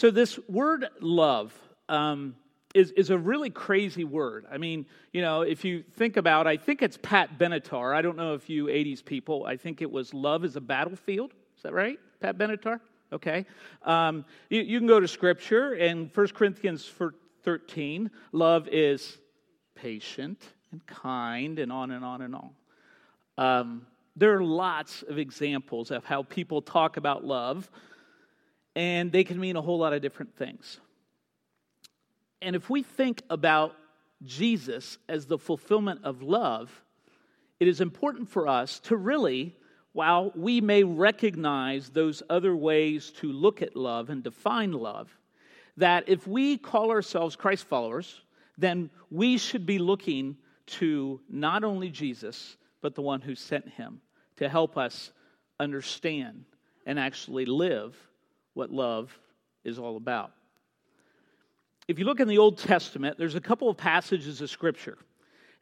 So, this word love um, is, is a really crazy word. I mean, you know, if you think about, I think it's Pat Benatar. I don't know if you 80s people, I think it was Love is a Battlefield. Is that right? Pat Benatar? Okay. Um, you, you, can go to Scripture in 1 Corinthians 13. Love is patient and kind and on and on and on. Um, there are lots of examples of how people talk about love, and they can mean a whole lot of different things. And if we think about Jesus as the fulfillment of love, it is important for us to really, while we may recognize those other ways to look at love and define love, that if we call ourselves Christ followers, then we should be looking to not only Jesus, but the one who sent him to help us understand and actually live what love is all about. If you look in the Old Testament, there's a couple of passages of Scripture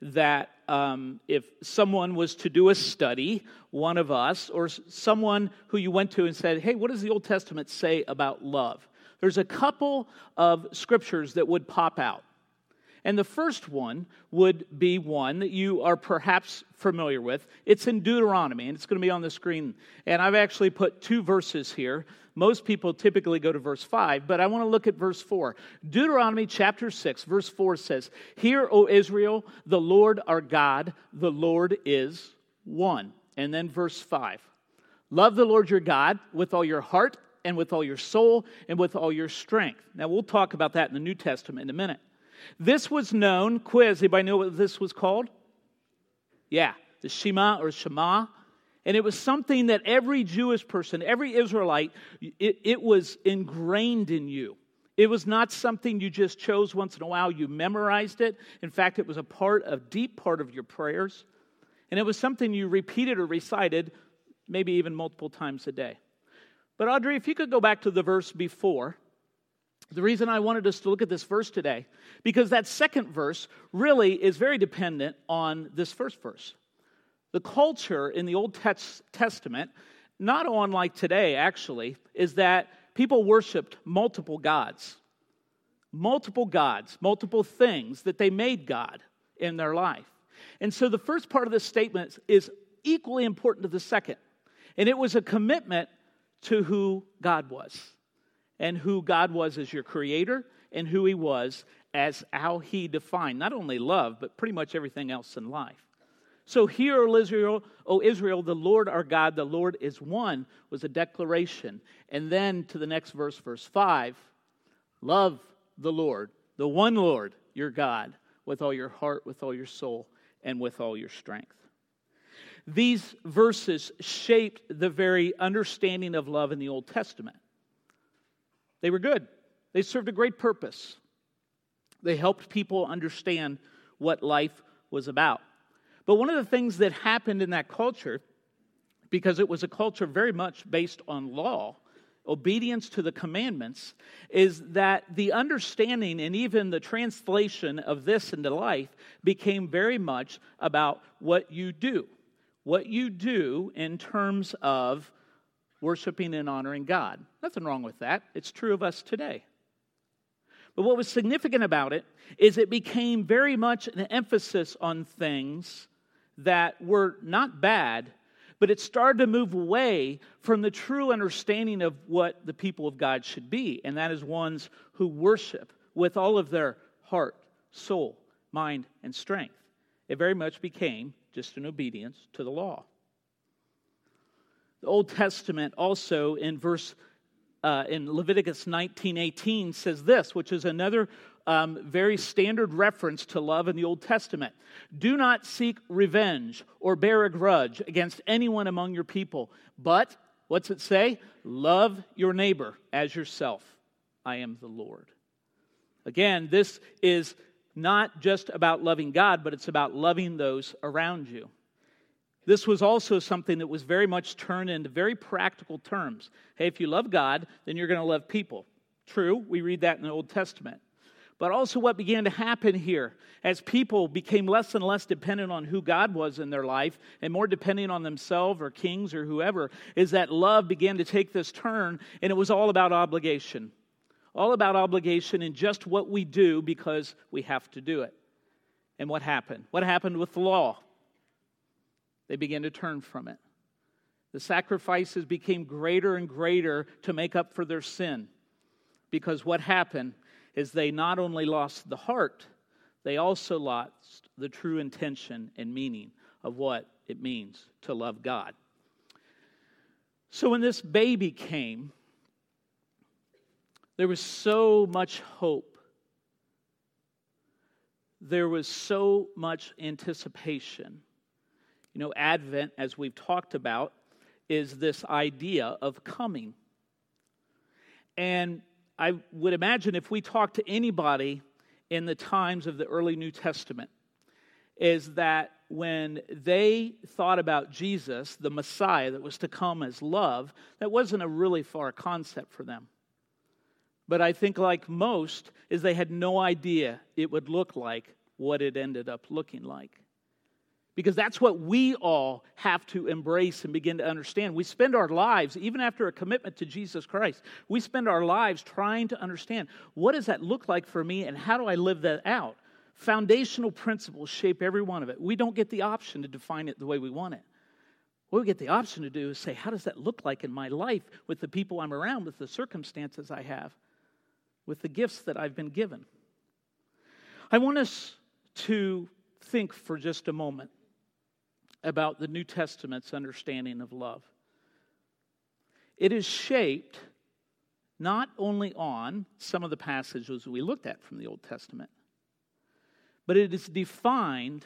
that um, if someone was to do a study, one of us, or someone who you went to and said, Hey, what does the Old Testament say about love? There's a couple of scriptures that would pop out. And the first one would be one that you are perhaps familiar with. It's in Deuteronomy, and it's going to be on the screen. And I've actually put two verses here. Most people typically go to verse 5, but I want to look at verse 4. Deuteronomy chapter 6, verse 4 says, Hear, O Israel, the Lord our God, the Lord is one. And then verse 5 Love the Lord your God with all your heart and with all your soul and with all your strength. Now, we'll talk about that in the New Testament in a minute. This was known, quiz, anybody know what this was called? Yeah, the Shema or Shema. And it was something that every Jewish person, every Israelite, it, it was ingrained in you. It was not something you just chose once in a while, you memorized it. In fact, it was a part, a deep part of your prayers. And it was something you repeated or recited maybe even multiple times a day. But Audrey, if you could go back to the verse before, the reason I wanted us to look at this verse today, because that second verse really is very dependent on this first verse. The culture in the Old Testament, not unlike today actually, is that people worshiped multiple gods. Multiple gods, multiple things that they made God in their life. And so the first part of this statement is equally important to the second. And it was a commitment to who God was and who God was as your creator and who he was as how he defined not only love, but pretty much everything else in life. So, hear, O Israel, O Israel, the Lord our God, the Lord is one, was a declaration. And then to the next verse, verse 5 love the Lord, the one Lord, your God, with all your heart, with all your soul, and with all your strength. These verses shaped the very understanding of love in the Old Testament. They were good, they served a great purpose. They helped people understand what life was about. But one of the things that happened in that culture, because it was a culture very much based on law, obedience to the commandments, is that the understanding and even the translation of this into life became very much about what you do. What you do in terms of worshiping and honoring God. Nothing wrong with that. It's true of us today. But what was significant about it is it became very much an emphasis on things that were not bad, but it started to move away from the true understanding of what the people of God should be, and that is ones who worship with all of their heart, soul, mind, and strength. It very much became just an obedience to the law. The Old Testament also in verse uh, in Leviticus 19:18 says this, which is another um, very standard reference to love in the Old Testament. Do not seek revenge or bear a grudge against anyone among your people, but what's it say? Love your neighbor as yourself. I am the Lord. Again, this is not just about loving God, but it's about loving those around you. This was also something that was very much turned into very practical terms. Hey, if you love God, then you're going to love people. True, we read that in the Old Testament. But also, what began to happen here as people became less and less dependent on who God was in their life and more dependent on themselves or kings or whoever, is that love began to take this turn and it was all about obligation. all about obligation and just what we do because we have to do it. And what happened? What happened with the law? They began to turn from it. The sacrifices became greater and greater to make up for their sin. Because what happened is they not only lost the heart, they also lost the true intention and meaning of what it means to love God. So when this baby came, there was so much hope. There was so much anticipation. You know, Advent, as we've talked about, is this idea of coming. And I would imagine if we talk to anybody in the times of the early New Testament, is that when they thought about Jesus, the Messiah that was to come as love, that wasn't a really far concept for them. But I think, like most, is they had no idea it would look like what it ended up looking like. Because that's what we all have to embrace and begin to understand. We spend our lives, even after a commitment to Jesus Christ, we spend our lives trying to understand what does that look like for me and how do I live that out? Foundational principles shape every one of it. We don't get the option to define it the way we want it. What we get the option to do is say, how does that look like in my life with the people I'm around, with the circumstances I have, with the gifts that I've been given? I want us to think for just a moment about the New Testament's understanding of love. It is shaped not only on some of the passages we looked at from the Old Testament, but it is defined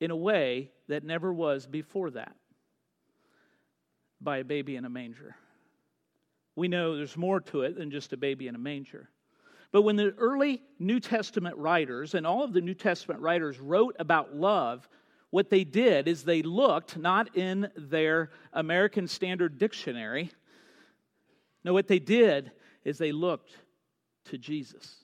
in a way that never was before that by a baby in a manger. We know there's more to it than just a baby in a manger. But when the early New Testament writers and all of the New Testament writers wrote about love, what they did is they looked not in their American Standard Dictionary. No, what they did is they looked to Jesus.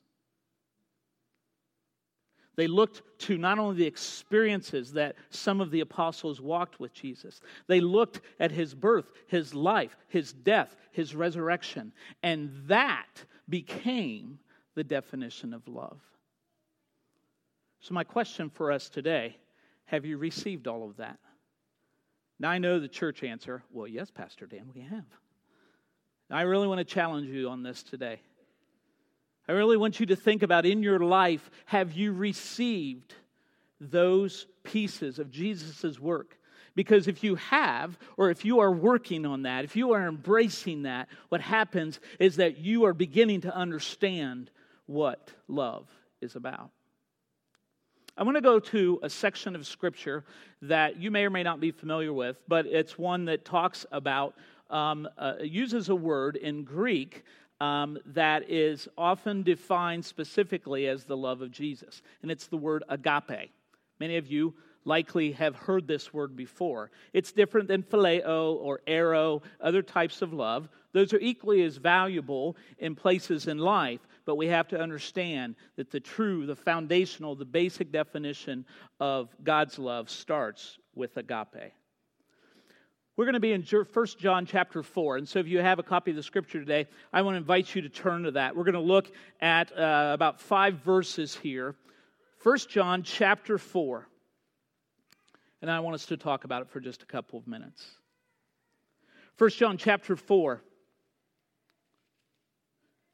They looked to not only the experiences that some of the apostles walked with Jesus, they looked at his birth, his life, his death, his resurrection, and that became the definition of love. So, my question for us today have you received all of that? Now, I know the church answer well, yes, Pastor Dan, we have. I really want to challenge you on this today. I really want you to think about in your life have you received those pieces of Jesus' work? Because if you have, or if you are working on that, if you are embracing that, what happens is that you are beginning to understand what love is about. I want to go to a section of scripture that you may or may not be familiar with, but it's one that talks about, um, uh, uses a word in Greek um, that is often defined specifically as the love of Jesus, and it's the word agape. Many of you likely have heard this word before. It's different than phileo or eros, other types of love. Those are equally as valuable in places in life, but we have to understand that the true, the foundational, the basic definition of God's love starts with agape. We're going to be in 1 John chapter 4. And so if you have a copy of the scripture today, I want to invite you to turn to that. We're going to look at uh, about five verses here. 1 John chapter 4. And I want us to talk about it for just a couple of minutes. 1 John chapter 4.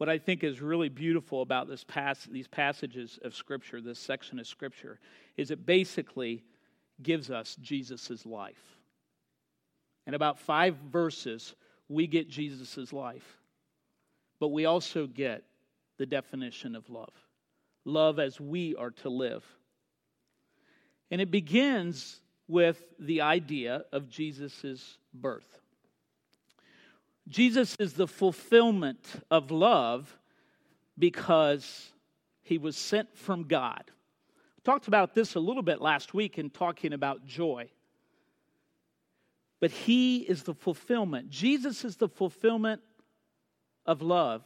What I think is really beautiful about this pass, these passages of Scripture, this section of Scripture, is it basically gives us Jesus' life. In about five verses, we get Jesus' life. But we also get the definition of love love as we are to live. And it begins with the idea of Jesus' birth. Jesus is the fulfillment of love because he was sent from God. We talked about this a little bit last week in talking about joy. But he is the fulfillment. Jesus is the fulfillment of love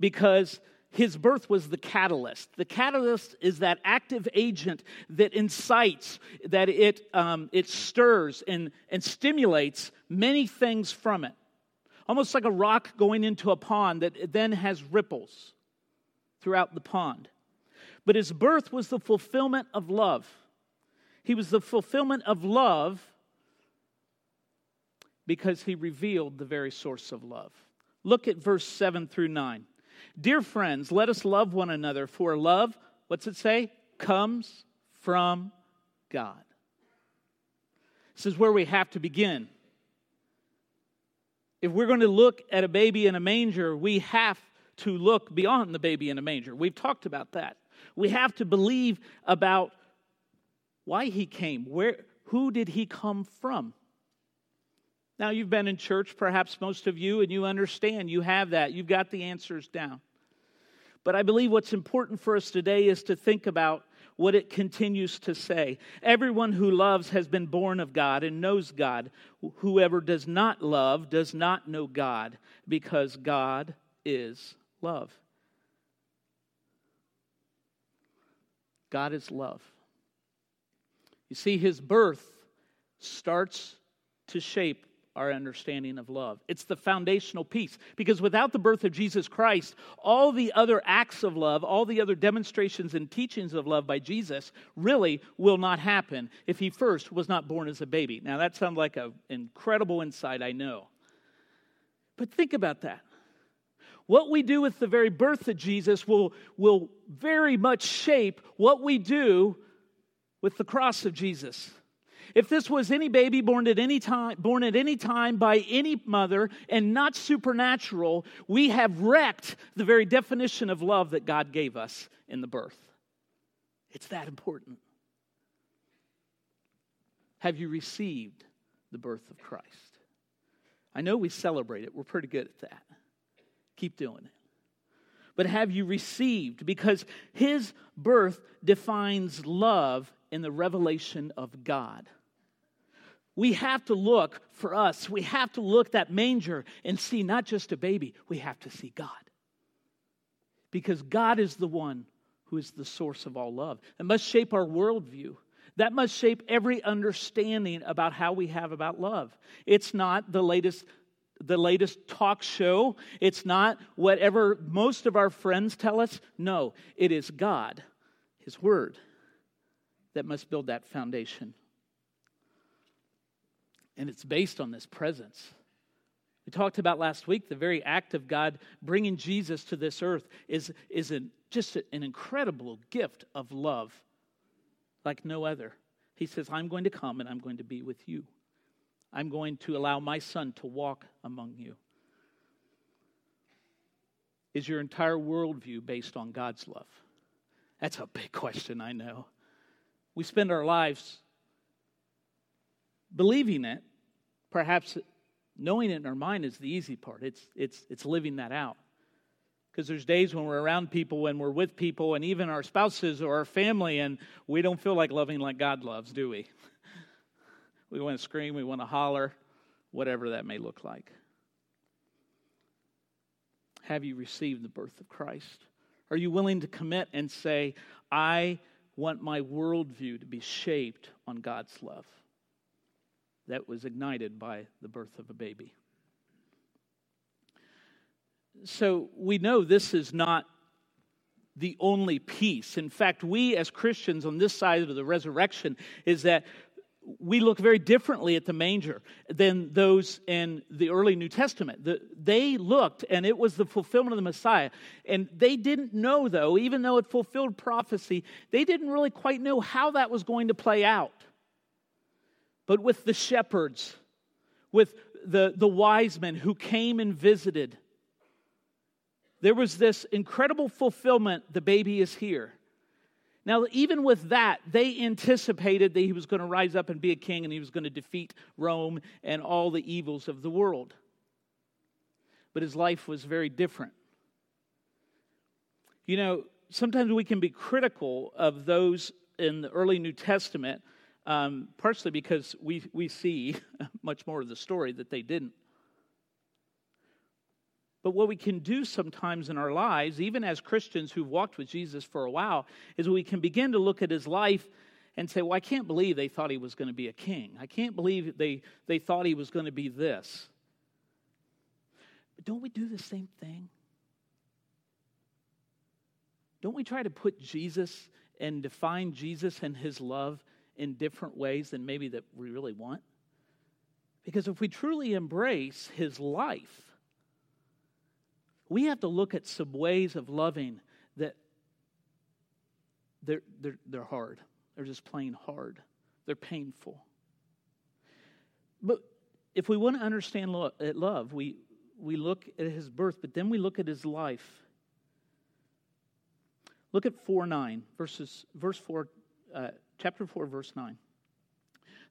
because his birth was the catalyst. The catalyst is that active agent that incites, that it, um, it stirs and, and stimulates many things from it. Almost like a rock going into a pond that then has ripples throughout the pond. But his birth was the fulfillment of love. He was the fulfillment of love because he revealed the very source of love. Look at verse 7 through 9. Dear friends, let us love one another, for love, what's it say? Comes from God. This is where we have to begin. If we're going to look at a baby in a manger, we have to look beyond the baby in a manger. We've talked about that. We have to believe about why he came. Where who did he come from? Now, you've been in church, perhaps most of you, and you understand. You have that. You've got the answers down. But I believe what's important for us today is to think about what it continues to say. Everyone who loves has been born of God and knows God. Whoever does not love does not know God, because God is love. God is love. You see, his birth starts to shape our understanding of love. It's the foundational piece because without the birth of Jesus Christ, all the other acts of love, all the other demonstrations and teachings of love by Jesus really will not happen if he first was not born as a baby. Now, that sounds like an incredible insight, I know. But think about that. What we do with the very birth of Jesus will, will very much shape what we do with the cross of Jesus. If this was any baby born at any time, born at any time by any mother and not supernatural, we have wrecked the very definition of love that God gave us in the birth. It's that important. Have you received the birth of Christ? I know we celebrate it. We're pretty good at that. Keep doing it. But have you received? Because his birth defines love in the revelation of God. We have to look for us, we have to look that manger and see not just a baby, we have to see God. Because God is the one who is the source of all love. It must shape our worldview. That must shape every understanding about how we have about love. It's not the latest the latest talk show. It's not whatever most of our friends tell us. No, it is God, His Word, that must build that foundation. And it's based on this presence. We talked about last week the very act of God bringing Jesus to this earth is, is an, just an incredible gift of love like no other. He says, I'm going to come and I'm going to be with you. I'm going to allow my son to walk among you. Is your entire worldview based on God's love? That's a big question, I know. We spend our lives believing it, perhaps knowing it in our mind is the easy part. It's, it's, it's living that out. Because there's days when we're around people, when we're with people, and even our spouses or our family, and we don't feel like loving like God loves, do we? We want to scream, we want to holler, whatever that may look like. Have you received the birth of Christ? Are you willing to commit and say, I want my worldview to be shaped on God's love? That was ignited by the birth of a baby. So we know this is not the only piece. In fact, we as Christians on this side of the resurrection is that we look very differently at the manger than those in the early New Testament. The, they looked, and it was the fulfillment of the Messiah. And they didn't know, though, even though it fulfilled prophecy, they didn't really quite know how that was going to play out. But with the shepherds, with the, the wise men who came and visited. There was this incredible fulfillment the baby is here. Now, even with that, they anticipated that he was going to rise up and be a king and he was going to defeat Rome and all the evils of the world. But his life was very different. You know, sometimes we can be critical of those in the early New Testament, um, partially because we, we see much more of the story that they didn't. But what we can do sometimes in our lives, even as Christians who've walked with Jesus for a while, is we can begin to look at his life and say, Well, I can't believe they thought he was going to be a king. I can't believe they, they thought he was going to be this. But don't we do the same thing? Don't we try to put Jesus and define Jesus and his love in different ways than maybe that we really want? Because if we truly embrace his life, we have to look at some ways of loving that they're, they're, they're hard. They're just plain hard. They're painful. But if we want to understand love, we, we look at his birth, but then we look at his life. Look at 4 9, verses, verse 4, uh, chapter 4, verse 9.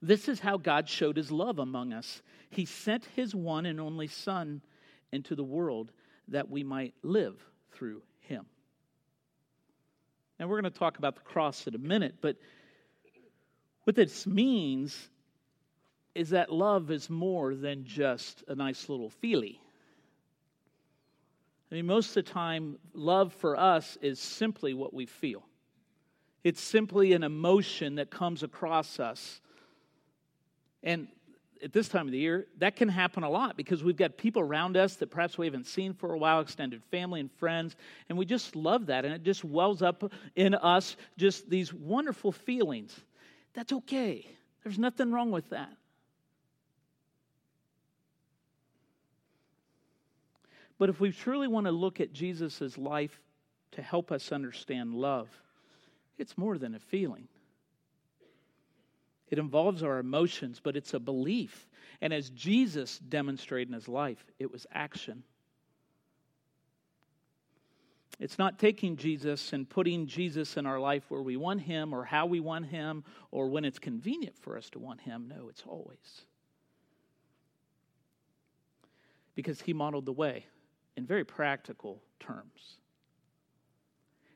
This is how God showed his love among us. He sent his one and only Son into the world that we might live through him. And we're going to talk about the cross in a minute, but what this means is that love is more than just a nice little feely. I mean, most of the time, love for us is simply what we feel. It's simply an emotion that comes across us. And at this time of the year, that can happen a lot because we've got people around us that perhaps we haven't seen for a while, extended family and friends, and we just love that. And it just wells up in us just these wonderful feelings. That's okay, there's nothing wrong with that. But if we truly want to look at Jesus' life to help us understand love, it's more than a feeling. It involves our emotions, but it's a belief. And as Jesus demonstrated in his life, it was action. It's not taking Jesus and putting Jesus in our life where we want him or how we want him or when it's convenient for us to want him. No, it's always. Because he modeled the way in very practical terms.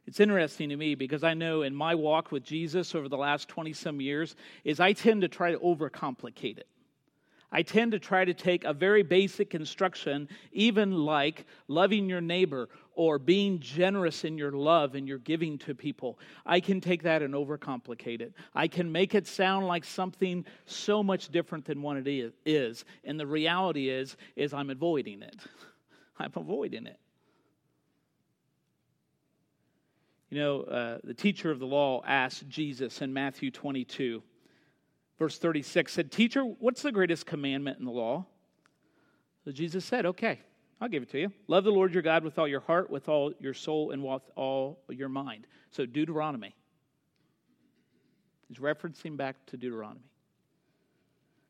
It's interesting to me because I know in my walk with Jesus over the last 20 some years is I tend to try to overcomplicate it. I tend to try to take a very basic instruction, even like loving your neighbor or being generous in your love and your giving to people. I can take that and overcomplicate it. I can make it sound like something so much different than what it is. And the reality is, is I'm avoiding it. I'm avoiding it. You know, uh, the teacher of the law asked Jesus in Matthew 22, verse 36, said, Teacher, what's the greatest commandment in the law? So Jesus said, Okay, I'll give it to you. Love the Lord your God with all your heart, with all your soul, and with all your mind. So, Deuteronomy. He's referencing back to Deuteronomy.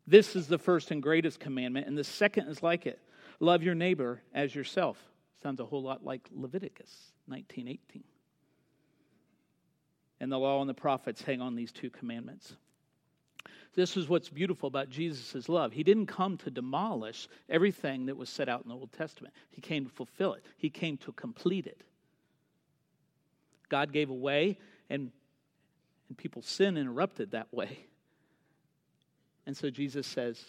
This is the first and greatest commandment, and the second is like it love your neighbor as yourself. Sounds a whole lot like Leviticus 1918 and the law and the prophets hang on these two commandments. This is what's beautiful about Jesus' love. He didn't come to demolish everything that was set out in the Old Testament, He came to fulfill it, He came to complete it. God gave a way, and, and people's sin interrupted that way. And so Jesus says,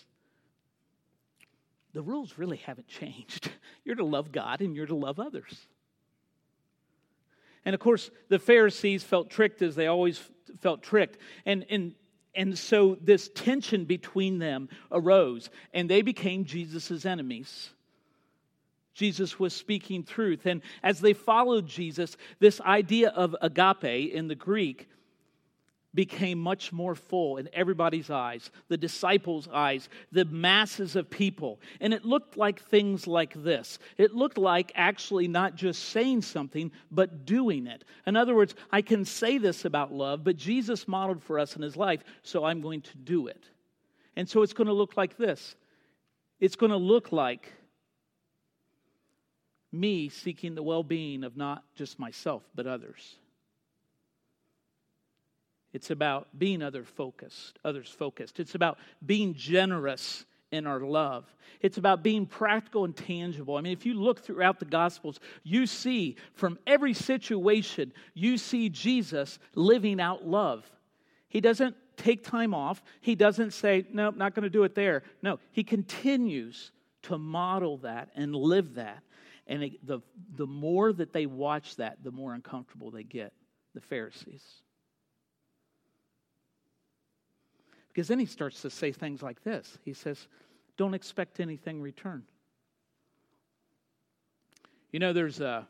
the rules really haven't changed. You're to love God and you're to love others. And of course, the Pharisees felt tricked as they always felt tricked. And, and, and so this tension between them arose, and they became Jesus' enemies. Jesus was speaking truth. And as they followed Jesus, this idea of agape in the Greek became much more full in everybody's eyes, the disciples' eyes, the masses of people. And it looked like things like this. It looked like actually not just saying something, but doing it. In other words, I can say this about love, but Jesus modeled for us in his life, so I'm going to do it. And so it's going to look like this It's going to look like me seeking the well being of not just myself, but others. It's about being other focused, others focused. It's about being generous in our love. It's about being practical and tangible. I mean, if you look throughout the Gospels, you see from every situation, you see Jesus living out love. He doesn't take time off, he doesn't say, Nope, not going to do it there. No, he continues to model that and live that. And it, the, the more that they watch that, the more uncomfortable they get, the Pharisees. Because then he starts to say things like this He says, Don't expect anything return. You know, there's a,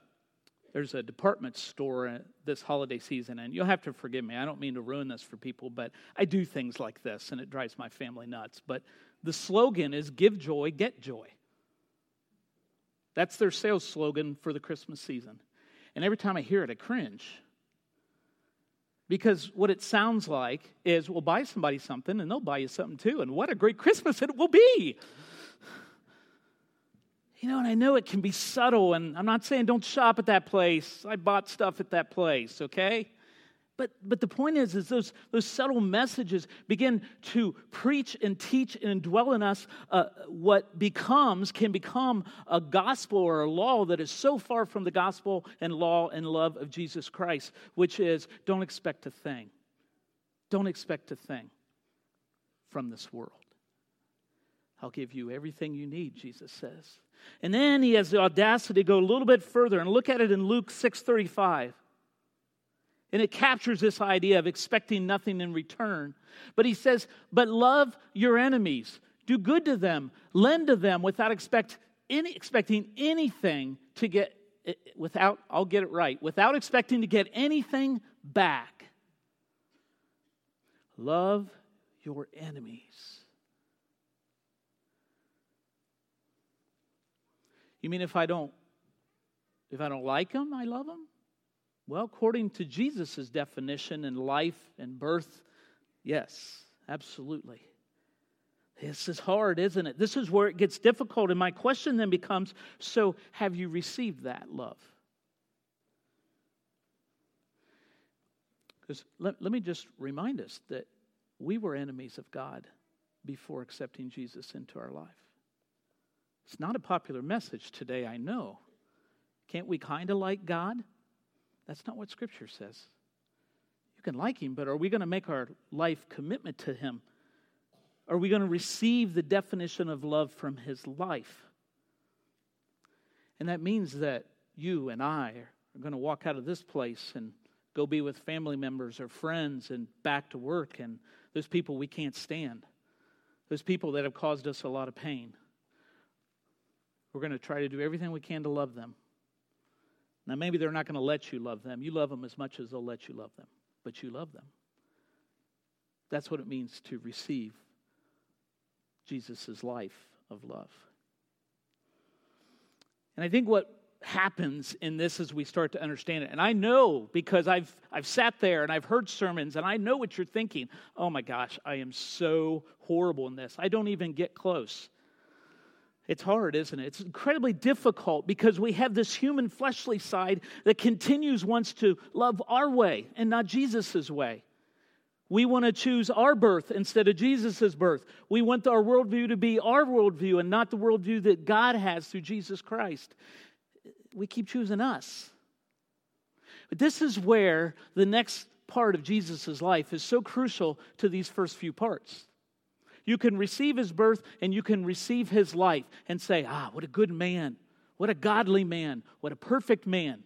there's a department store this holiday season, and you'll have to forgive me. I don't mean to ruin this for people, but I do things like this, and it drives my family nuts. But the slogan is Give joy, get joy. That's their sales slogan for the Christmas season. And every time I hear it, I cringe. Because what it sounds like is we'll buy somebody something and they'll buy you something too. And what a great Christmas it will be. You know, and I know it can be subtle, and I'm not saying don't shop at that place. I bought stuff at that place, okay? But, but the point is, is those, those subtle messages begin to preach and teach and dwell in us uh, what becomes, can become a gospel or a law that is so far from the gospel and law and love of Jesus Christ, which is don't expect a thing. Don't expect a thing from this world. I'll give you everything you need, Jesus says. And then he has the audacity to go a little bit further and look at it in Luke 635. And it captures this idea of expecting nothing in return. But he says, But love your enemies, do good to them, lend to them without expect any, expecting anything to get, eh, without, I'll get it right, without expecting to get anything back. Love your enemies. You mean if I don't if I don't like them, I love them? Well, according to Jesus' definition in life and birth, yes, absolutely. This is hard, isn't it? This is where it gets difficult. And my question then becomes so, have you received that love? Because let, let me just remind us that we were enemies of God before accepting Jesus into our life. It's not a popular message today, I know. Can't we kind of like God? That's not what Scripture says. You can like Him, but are we going to make our life commitment to Him? Are we going to receive the definition of love from His life? And that means that you and I are going to walk out of this place and go be with family members or friends and back to work, and those people we can't stand, those people that have caused us a lot of pain. We're going to try to do everything we can to love them. Now, maybe they're not going to let you love them. You love them as much as they'll let you love them, but you love them. That's what it means to receive Jesus' life of love. And I think what happens in this as we start to understand it. And I know because I've I've sat there and I've heard sermons and I know what you're thinking. Oh my gosh, I am so horrible in this. I don't even get close. It's hard, isn't it? It's incredibly difficult because we have this human fleshly side that continues wants to love our way and not Jesus' way. We want to choose our birth instead of Jesus' birth. We want our worldview to be our worldview and not the worldview that God has through Jesus Christ. We keep choosing us. But this is where the next part of Jesus' life is so crucial to these first few parts. You can receive his birth and you can receive his life and say, ah, what a good man, what a godly man, what a perfect man.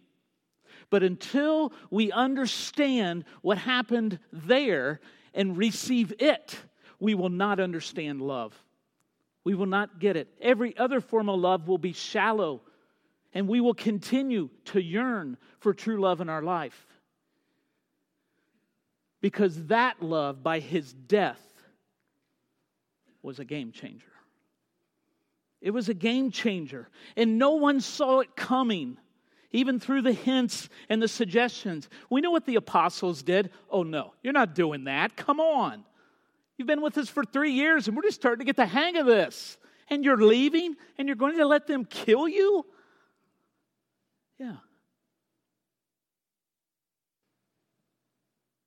But until we understand what happened there and receive it, we will not understand love. We will not get it. Every other form of love will be shallow, and we will continue to yearn for true love in our life. Because that love, by his death, was a game changer. It was a game changer, and no one saw it coming, even through the hints and the suggestions. We know what the apostles did. Oh, no, you're not doing that. Come on. You've been with us for three years, and we're just starting to get the hang of this. And you're leaving and you're going to let them kill you? Yeah.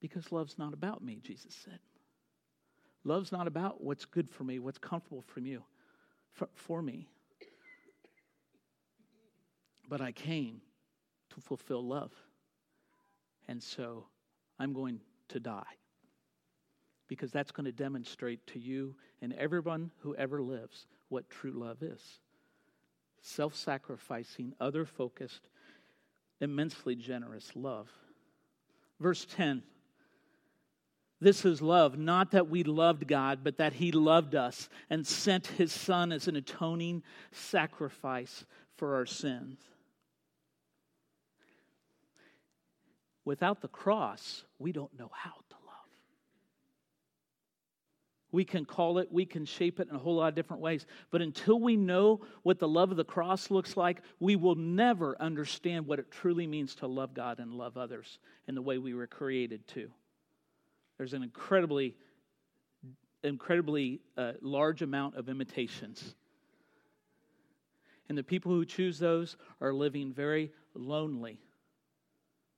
Because love's not about me, Jesus said. Love's not about what's good for me, what's comfortable for you, for, for me. But I came to fulfill love. And so I'm going to die. Because that's going to demonstrate to you and everyone who ever lives what true love is self sacrificing, other focused, immensely generous love. Verse 10 This is love, not that we loved God, but that He loved us and sent His Son as an atoning sacrifice for our sins. Without the cross, we don't know how to love. We can call it, we can shape it in a whole lot of different ways. But until we know what the love of the cross looks like, we will never understand what it truly means to love God and love others in the way we were created to. There's an incredibly, incredibly uh, large amount of imitations. And the people who choose those are living very lonely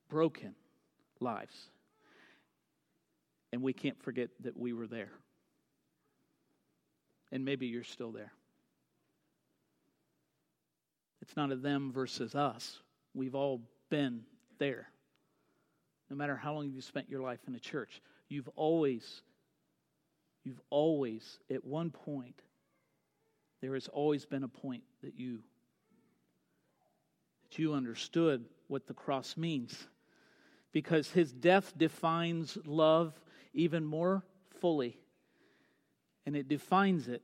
broken lives. And we can't forget that we were there. And maybe you're still there. It's not a them versus us. We've all been there. No matter how long you've spent your life in a church, you've always, you've always, at one point, there has always been a point that you that you understood what the cross means because his death defines love even more fully. And it defines it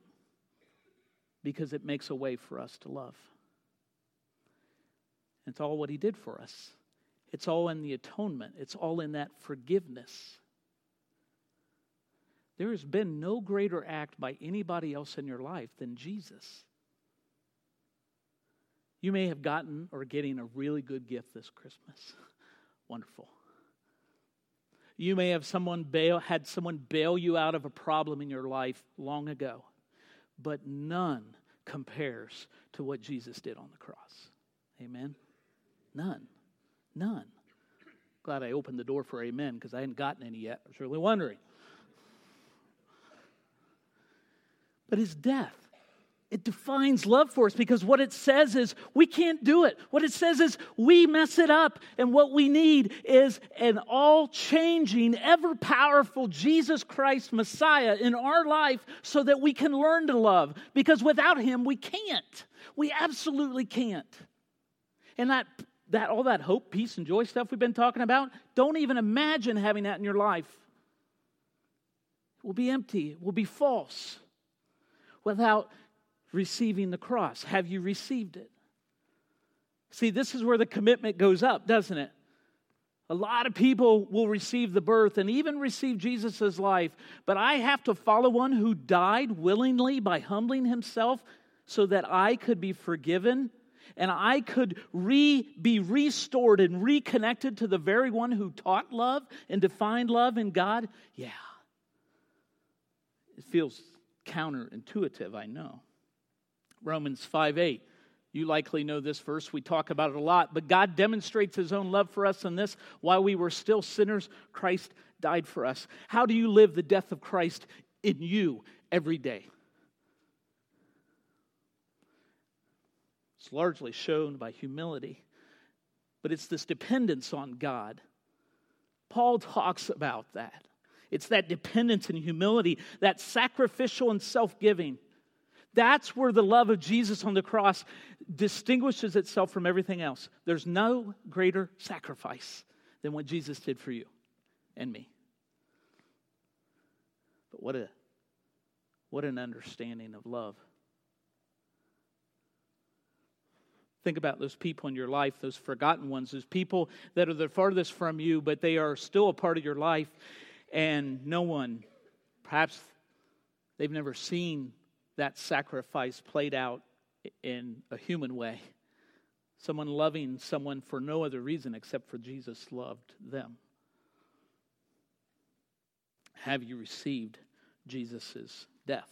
because it makes a way for us to love. It's all what he did for us. It's all in the atonement. It's all in that forgiveness. There has been no greater act by anybody else in your life than Jesus. You may have gotten or getting a really good gift this Christmas. Wonderful. You may have someone bail, had someone bail you out of a problem in your life long ago, but none compares to what Jesus did on the cross. Amen? None. None. Glad I opened the door for amen because I hadn't gotten any yet. I was really wondering. But his death it defines love for us because what it says is we can't do it. What it says is we mess it up. And what we need is an all changing, ever powerful Jesus Christ Messiah in our life so that we can learn to love. Because without him, we can't. We absolutely can't. And that, that all that hope, peace, and joy stuff we've been talking about, don't even imagine having that in your life. It will be empty, it will be false without receiving the cross? Have you received it? See, this is where the commitment goes up, doesn't it? A lot of people will receive the birth and even receive Jesus' life, but I have to follow one who died willingly by humbling himself so that I could be forgiven and I could re, be restored and reconnected to the very one who taught love and defined love in God. Yeah. It feels counterintuitive, I know. Romans 5 8. You likely know this verse. We talk about it a lot. But God demonstrates his own love for us in this while we were still sinners, Christ died for us. How do you live the death of Christ in you every day? It's largely shown by humility, but it's this dependence on God. Paul talks about that. It's that dependence and humility, that sacrificial and self giving. That's where the love of Jesus on the cross distinguishes itself from everything else. There's no greater sacrifice than what Jesus did for you and me. But what a what an understanding of love. Think about those people in your life, those forgotten ones, those people that are the farthest from you, but they are still a part of your life, and no one, perhaps they've never seen that sacrifice played out in a human way. Someone loving someone for no other reason except for Jesus loved them. Have you received Jesus' death?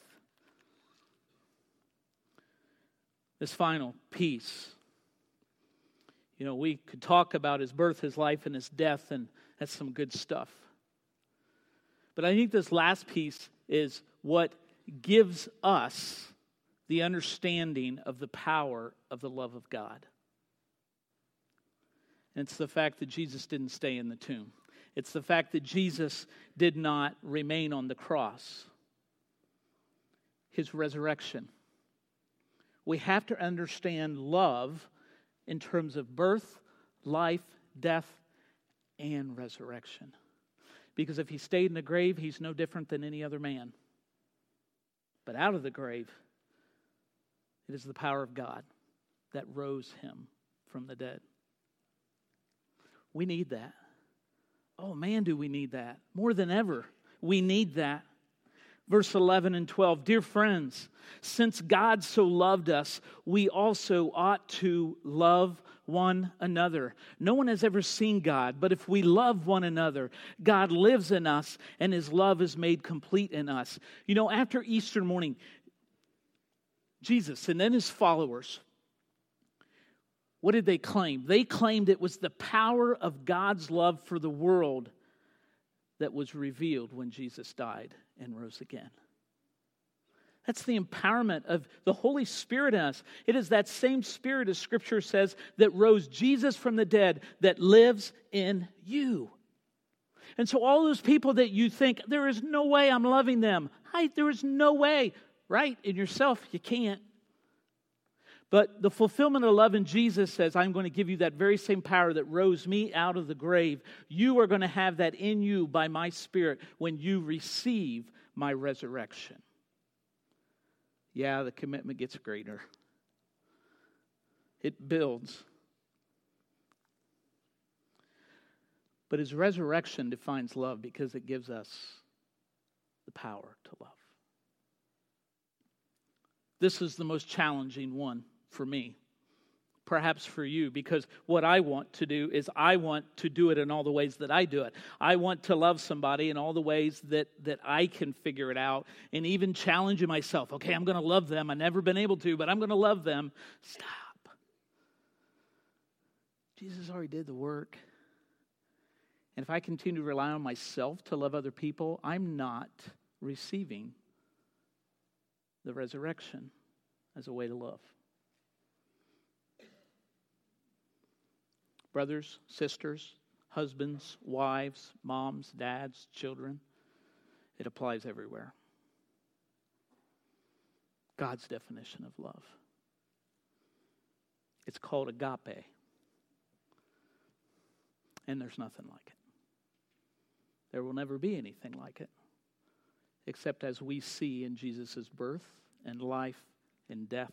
This final piece. You know, we could talk about his birth, his life, and his death, and that's some good stuff. But I think this last piece is what gives us the understanding of the power of the love of God. And it's the fact that Jesus didn't stay in the tomb. It's the fact that Jesus did not remain on the cross. His resurrection. We have to understand love in terms of birth, life, death, and resurrection. Because if he stayed in the grave, he's no different than any other man. But out of the grave, it is the power of God that rose him from the dead. We need that. Oh man, do we need that more than ever. We need that. Verse 11 and 12 Dear friends, since God so loved us, we also ought to love one another. No one has ever seen God, but if we love one another, God lives in us and his love is made complete in us. You know, after Easter morning, Jesus and then his followers, what did they claim? They claimed it was the power of God's love for the world that was revealed when Jesus died and rose again. That's the empowerment of the Holy Spirit in us. It is that same Spirit, as Scripture says, that rose Jesus from the dead that lives in you. And so, all those people that you think, there is no way I'm loving them, hi, there is no way, right? In yourself, you can't. But the fulfillment of love in Jesus says, I'm going to give you that very same power that rose me out of the grave. You are going to have that in you by my Spirit when you receive my resurrection. Yeah, the commitment gets greater, it builds. But his resurrection defines love because it gives us the power to love. This is the most challenging one for me, perhaps for you, because what I want to do is I want to do it in all the ways that I do it. I want to love somebody in all the ways that, that I can figure it out and even challenging myself. Okay, I'm going to love them. I've never been able to, but I'm going to love them. Stop. Jesus already did the work. And if I continue to rely on myself to love other people, I'm not receiving the resurrection as a way to love. Brothers, sisters, husbands, wives, moms, dads, children. It applies everywhere. God's definition of love. It's called agape. And there's nothing like it. There will never be anything like it, except as we see in Jesus' birth and life and death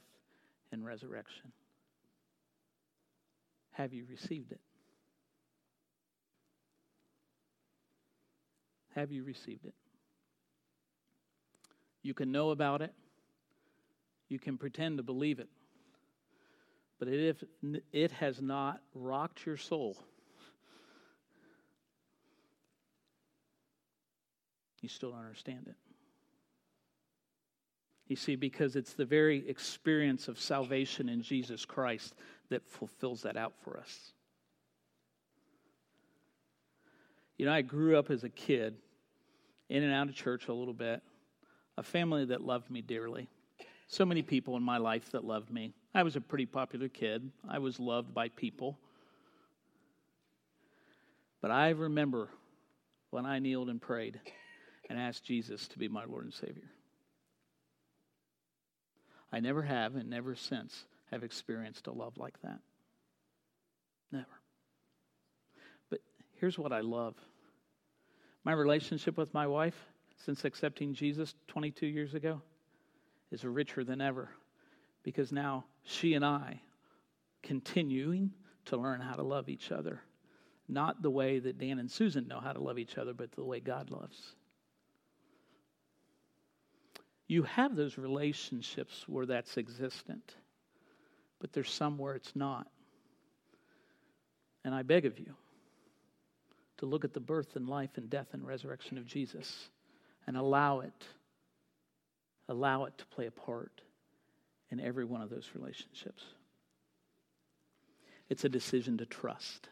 and resurrection. Have you received it? Have you received it? You can know about it. You can pretend to believe it. But if it has not rocked your soul, you still don't understand it. You see, because it's the very experience of salvation in Jesus Christ that fulfills that out for us. You know, I grew up as a kid, in and out of church a little bit, a family that loved me dearly. So many people in my life that loved me. I was a pretty popular kid, I was loved by people. But I remember when I kneeled and prayed and asked Jesus to be my Lord and Savior. I never have and never since have experienced a love like that. Never. But here's what I love my relationship with my wife since accepting Jesus 22 years ago is richer than ever because now she and I continuing to learn how to love each other. Not the way that Dan and Susan know how to love each other, but the way God loves. You have those relationships where that's existent but there's some where it's not. And I beg of you to look at the birth and life and death and resurrection of Jesus and allow it, allow it to play a part in every one of those relationships. It's a decision to trust.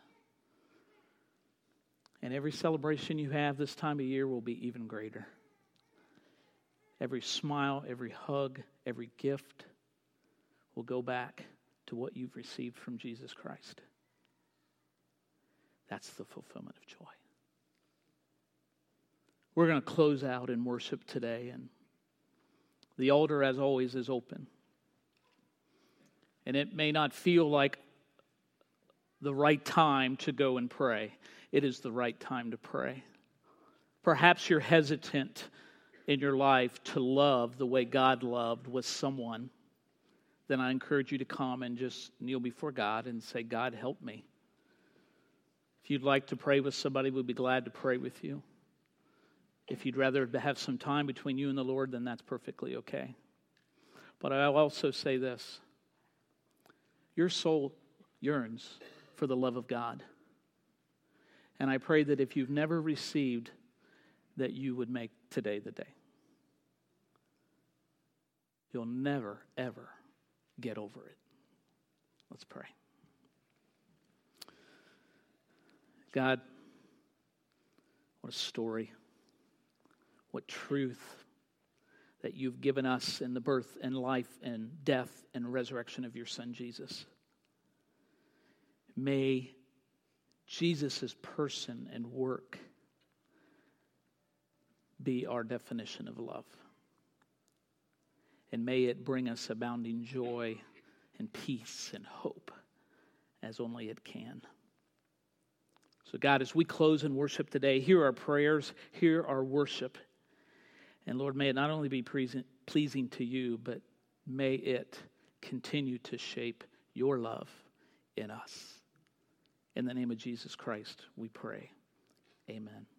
And every celebration you have this time of year will be even greater. Every smile, every hug, every gift will go back to what you've received from Jesus Christ. That's the fulfillment of joy. We're going to close out in worship today, and the altar, as always, is open. And it may not feel like the right time to go and pray. It is the right time to pray. Perhaps you're hesitant in your life to love the way God loved with someone. Then I encourage you to come and just kneel before God and say, God, help me. If you'd like to pray with somebody, we'd be glad to pray with you. If you'd rather have some time between you and the Lord, then that's perfectly okay. But I'll also say this your soul yearns for the love of God. And I pray that if you've never received, that you would make today the day. You'll never, ever get over it. Let's pray. God, what a story. What truth that you've given us in the birth and life and death and resurrection of your Son, Jesus. May Jesus' person and work be our definition of love. And may it bring us abounding joy and peace and hope as only it can. So, God, as we close in worship today, hear our prayers, hear our worship. And Lord, may it not only be pleasing to you, but may it continue to shape your love in us. In the name of Jesus Christ, we pray. Amen.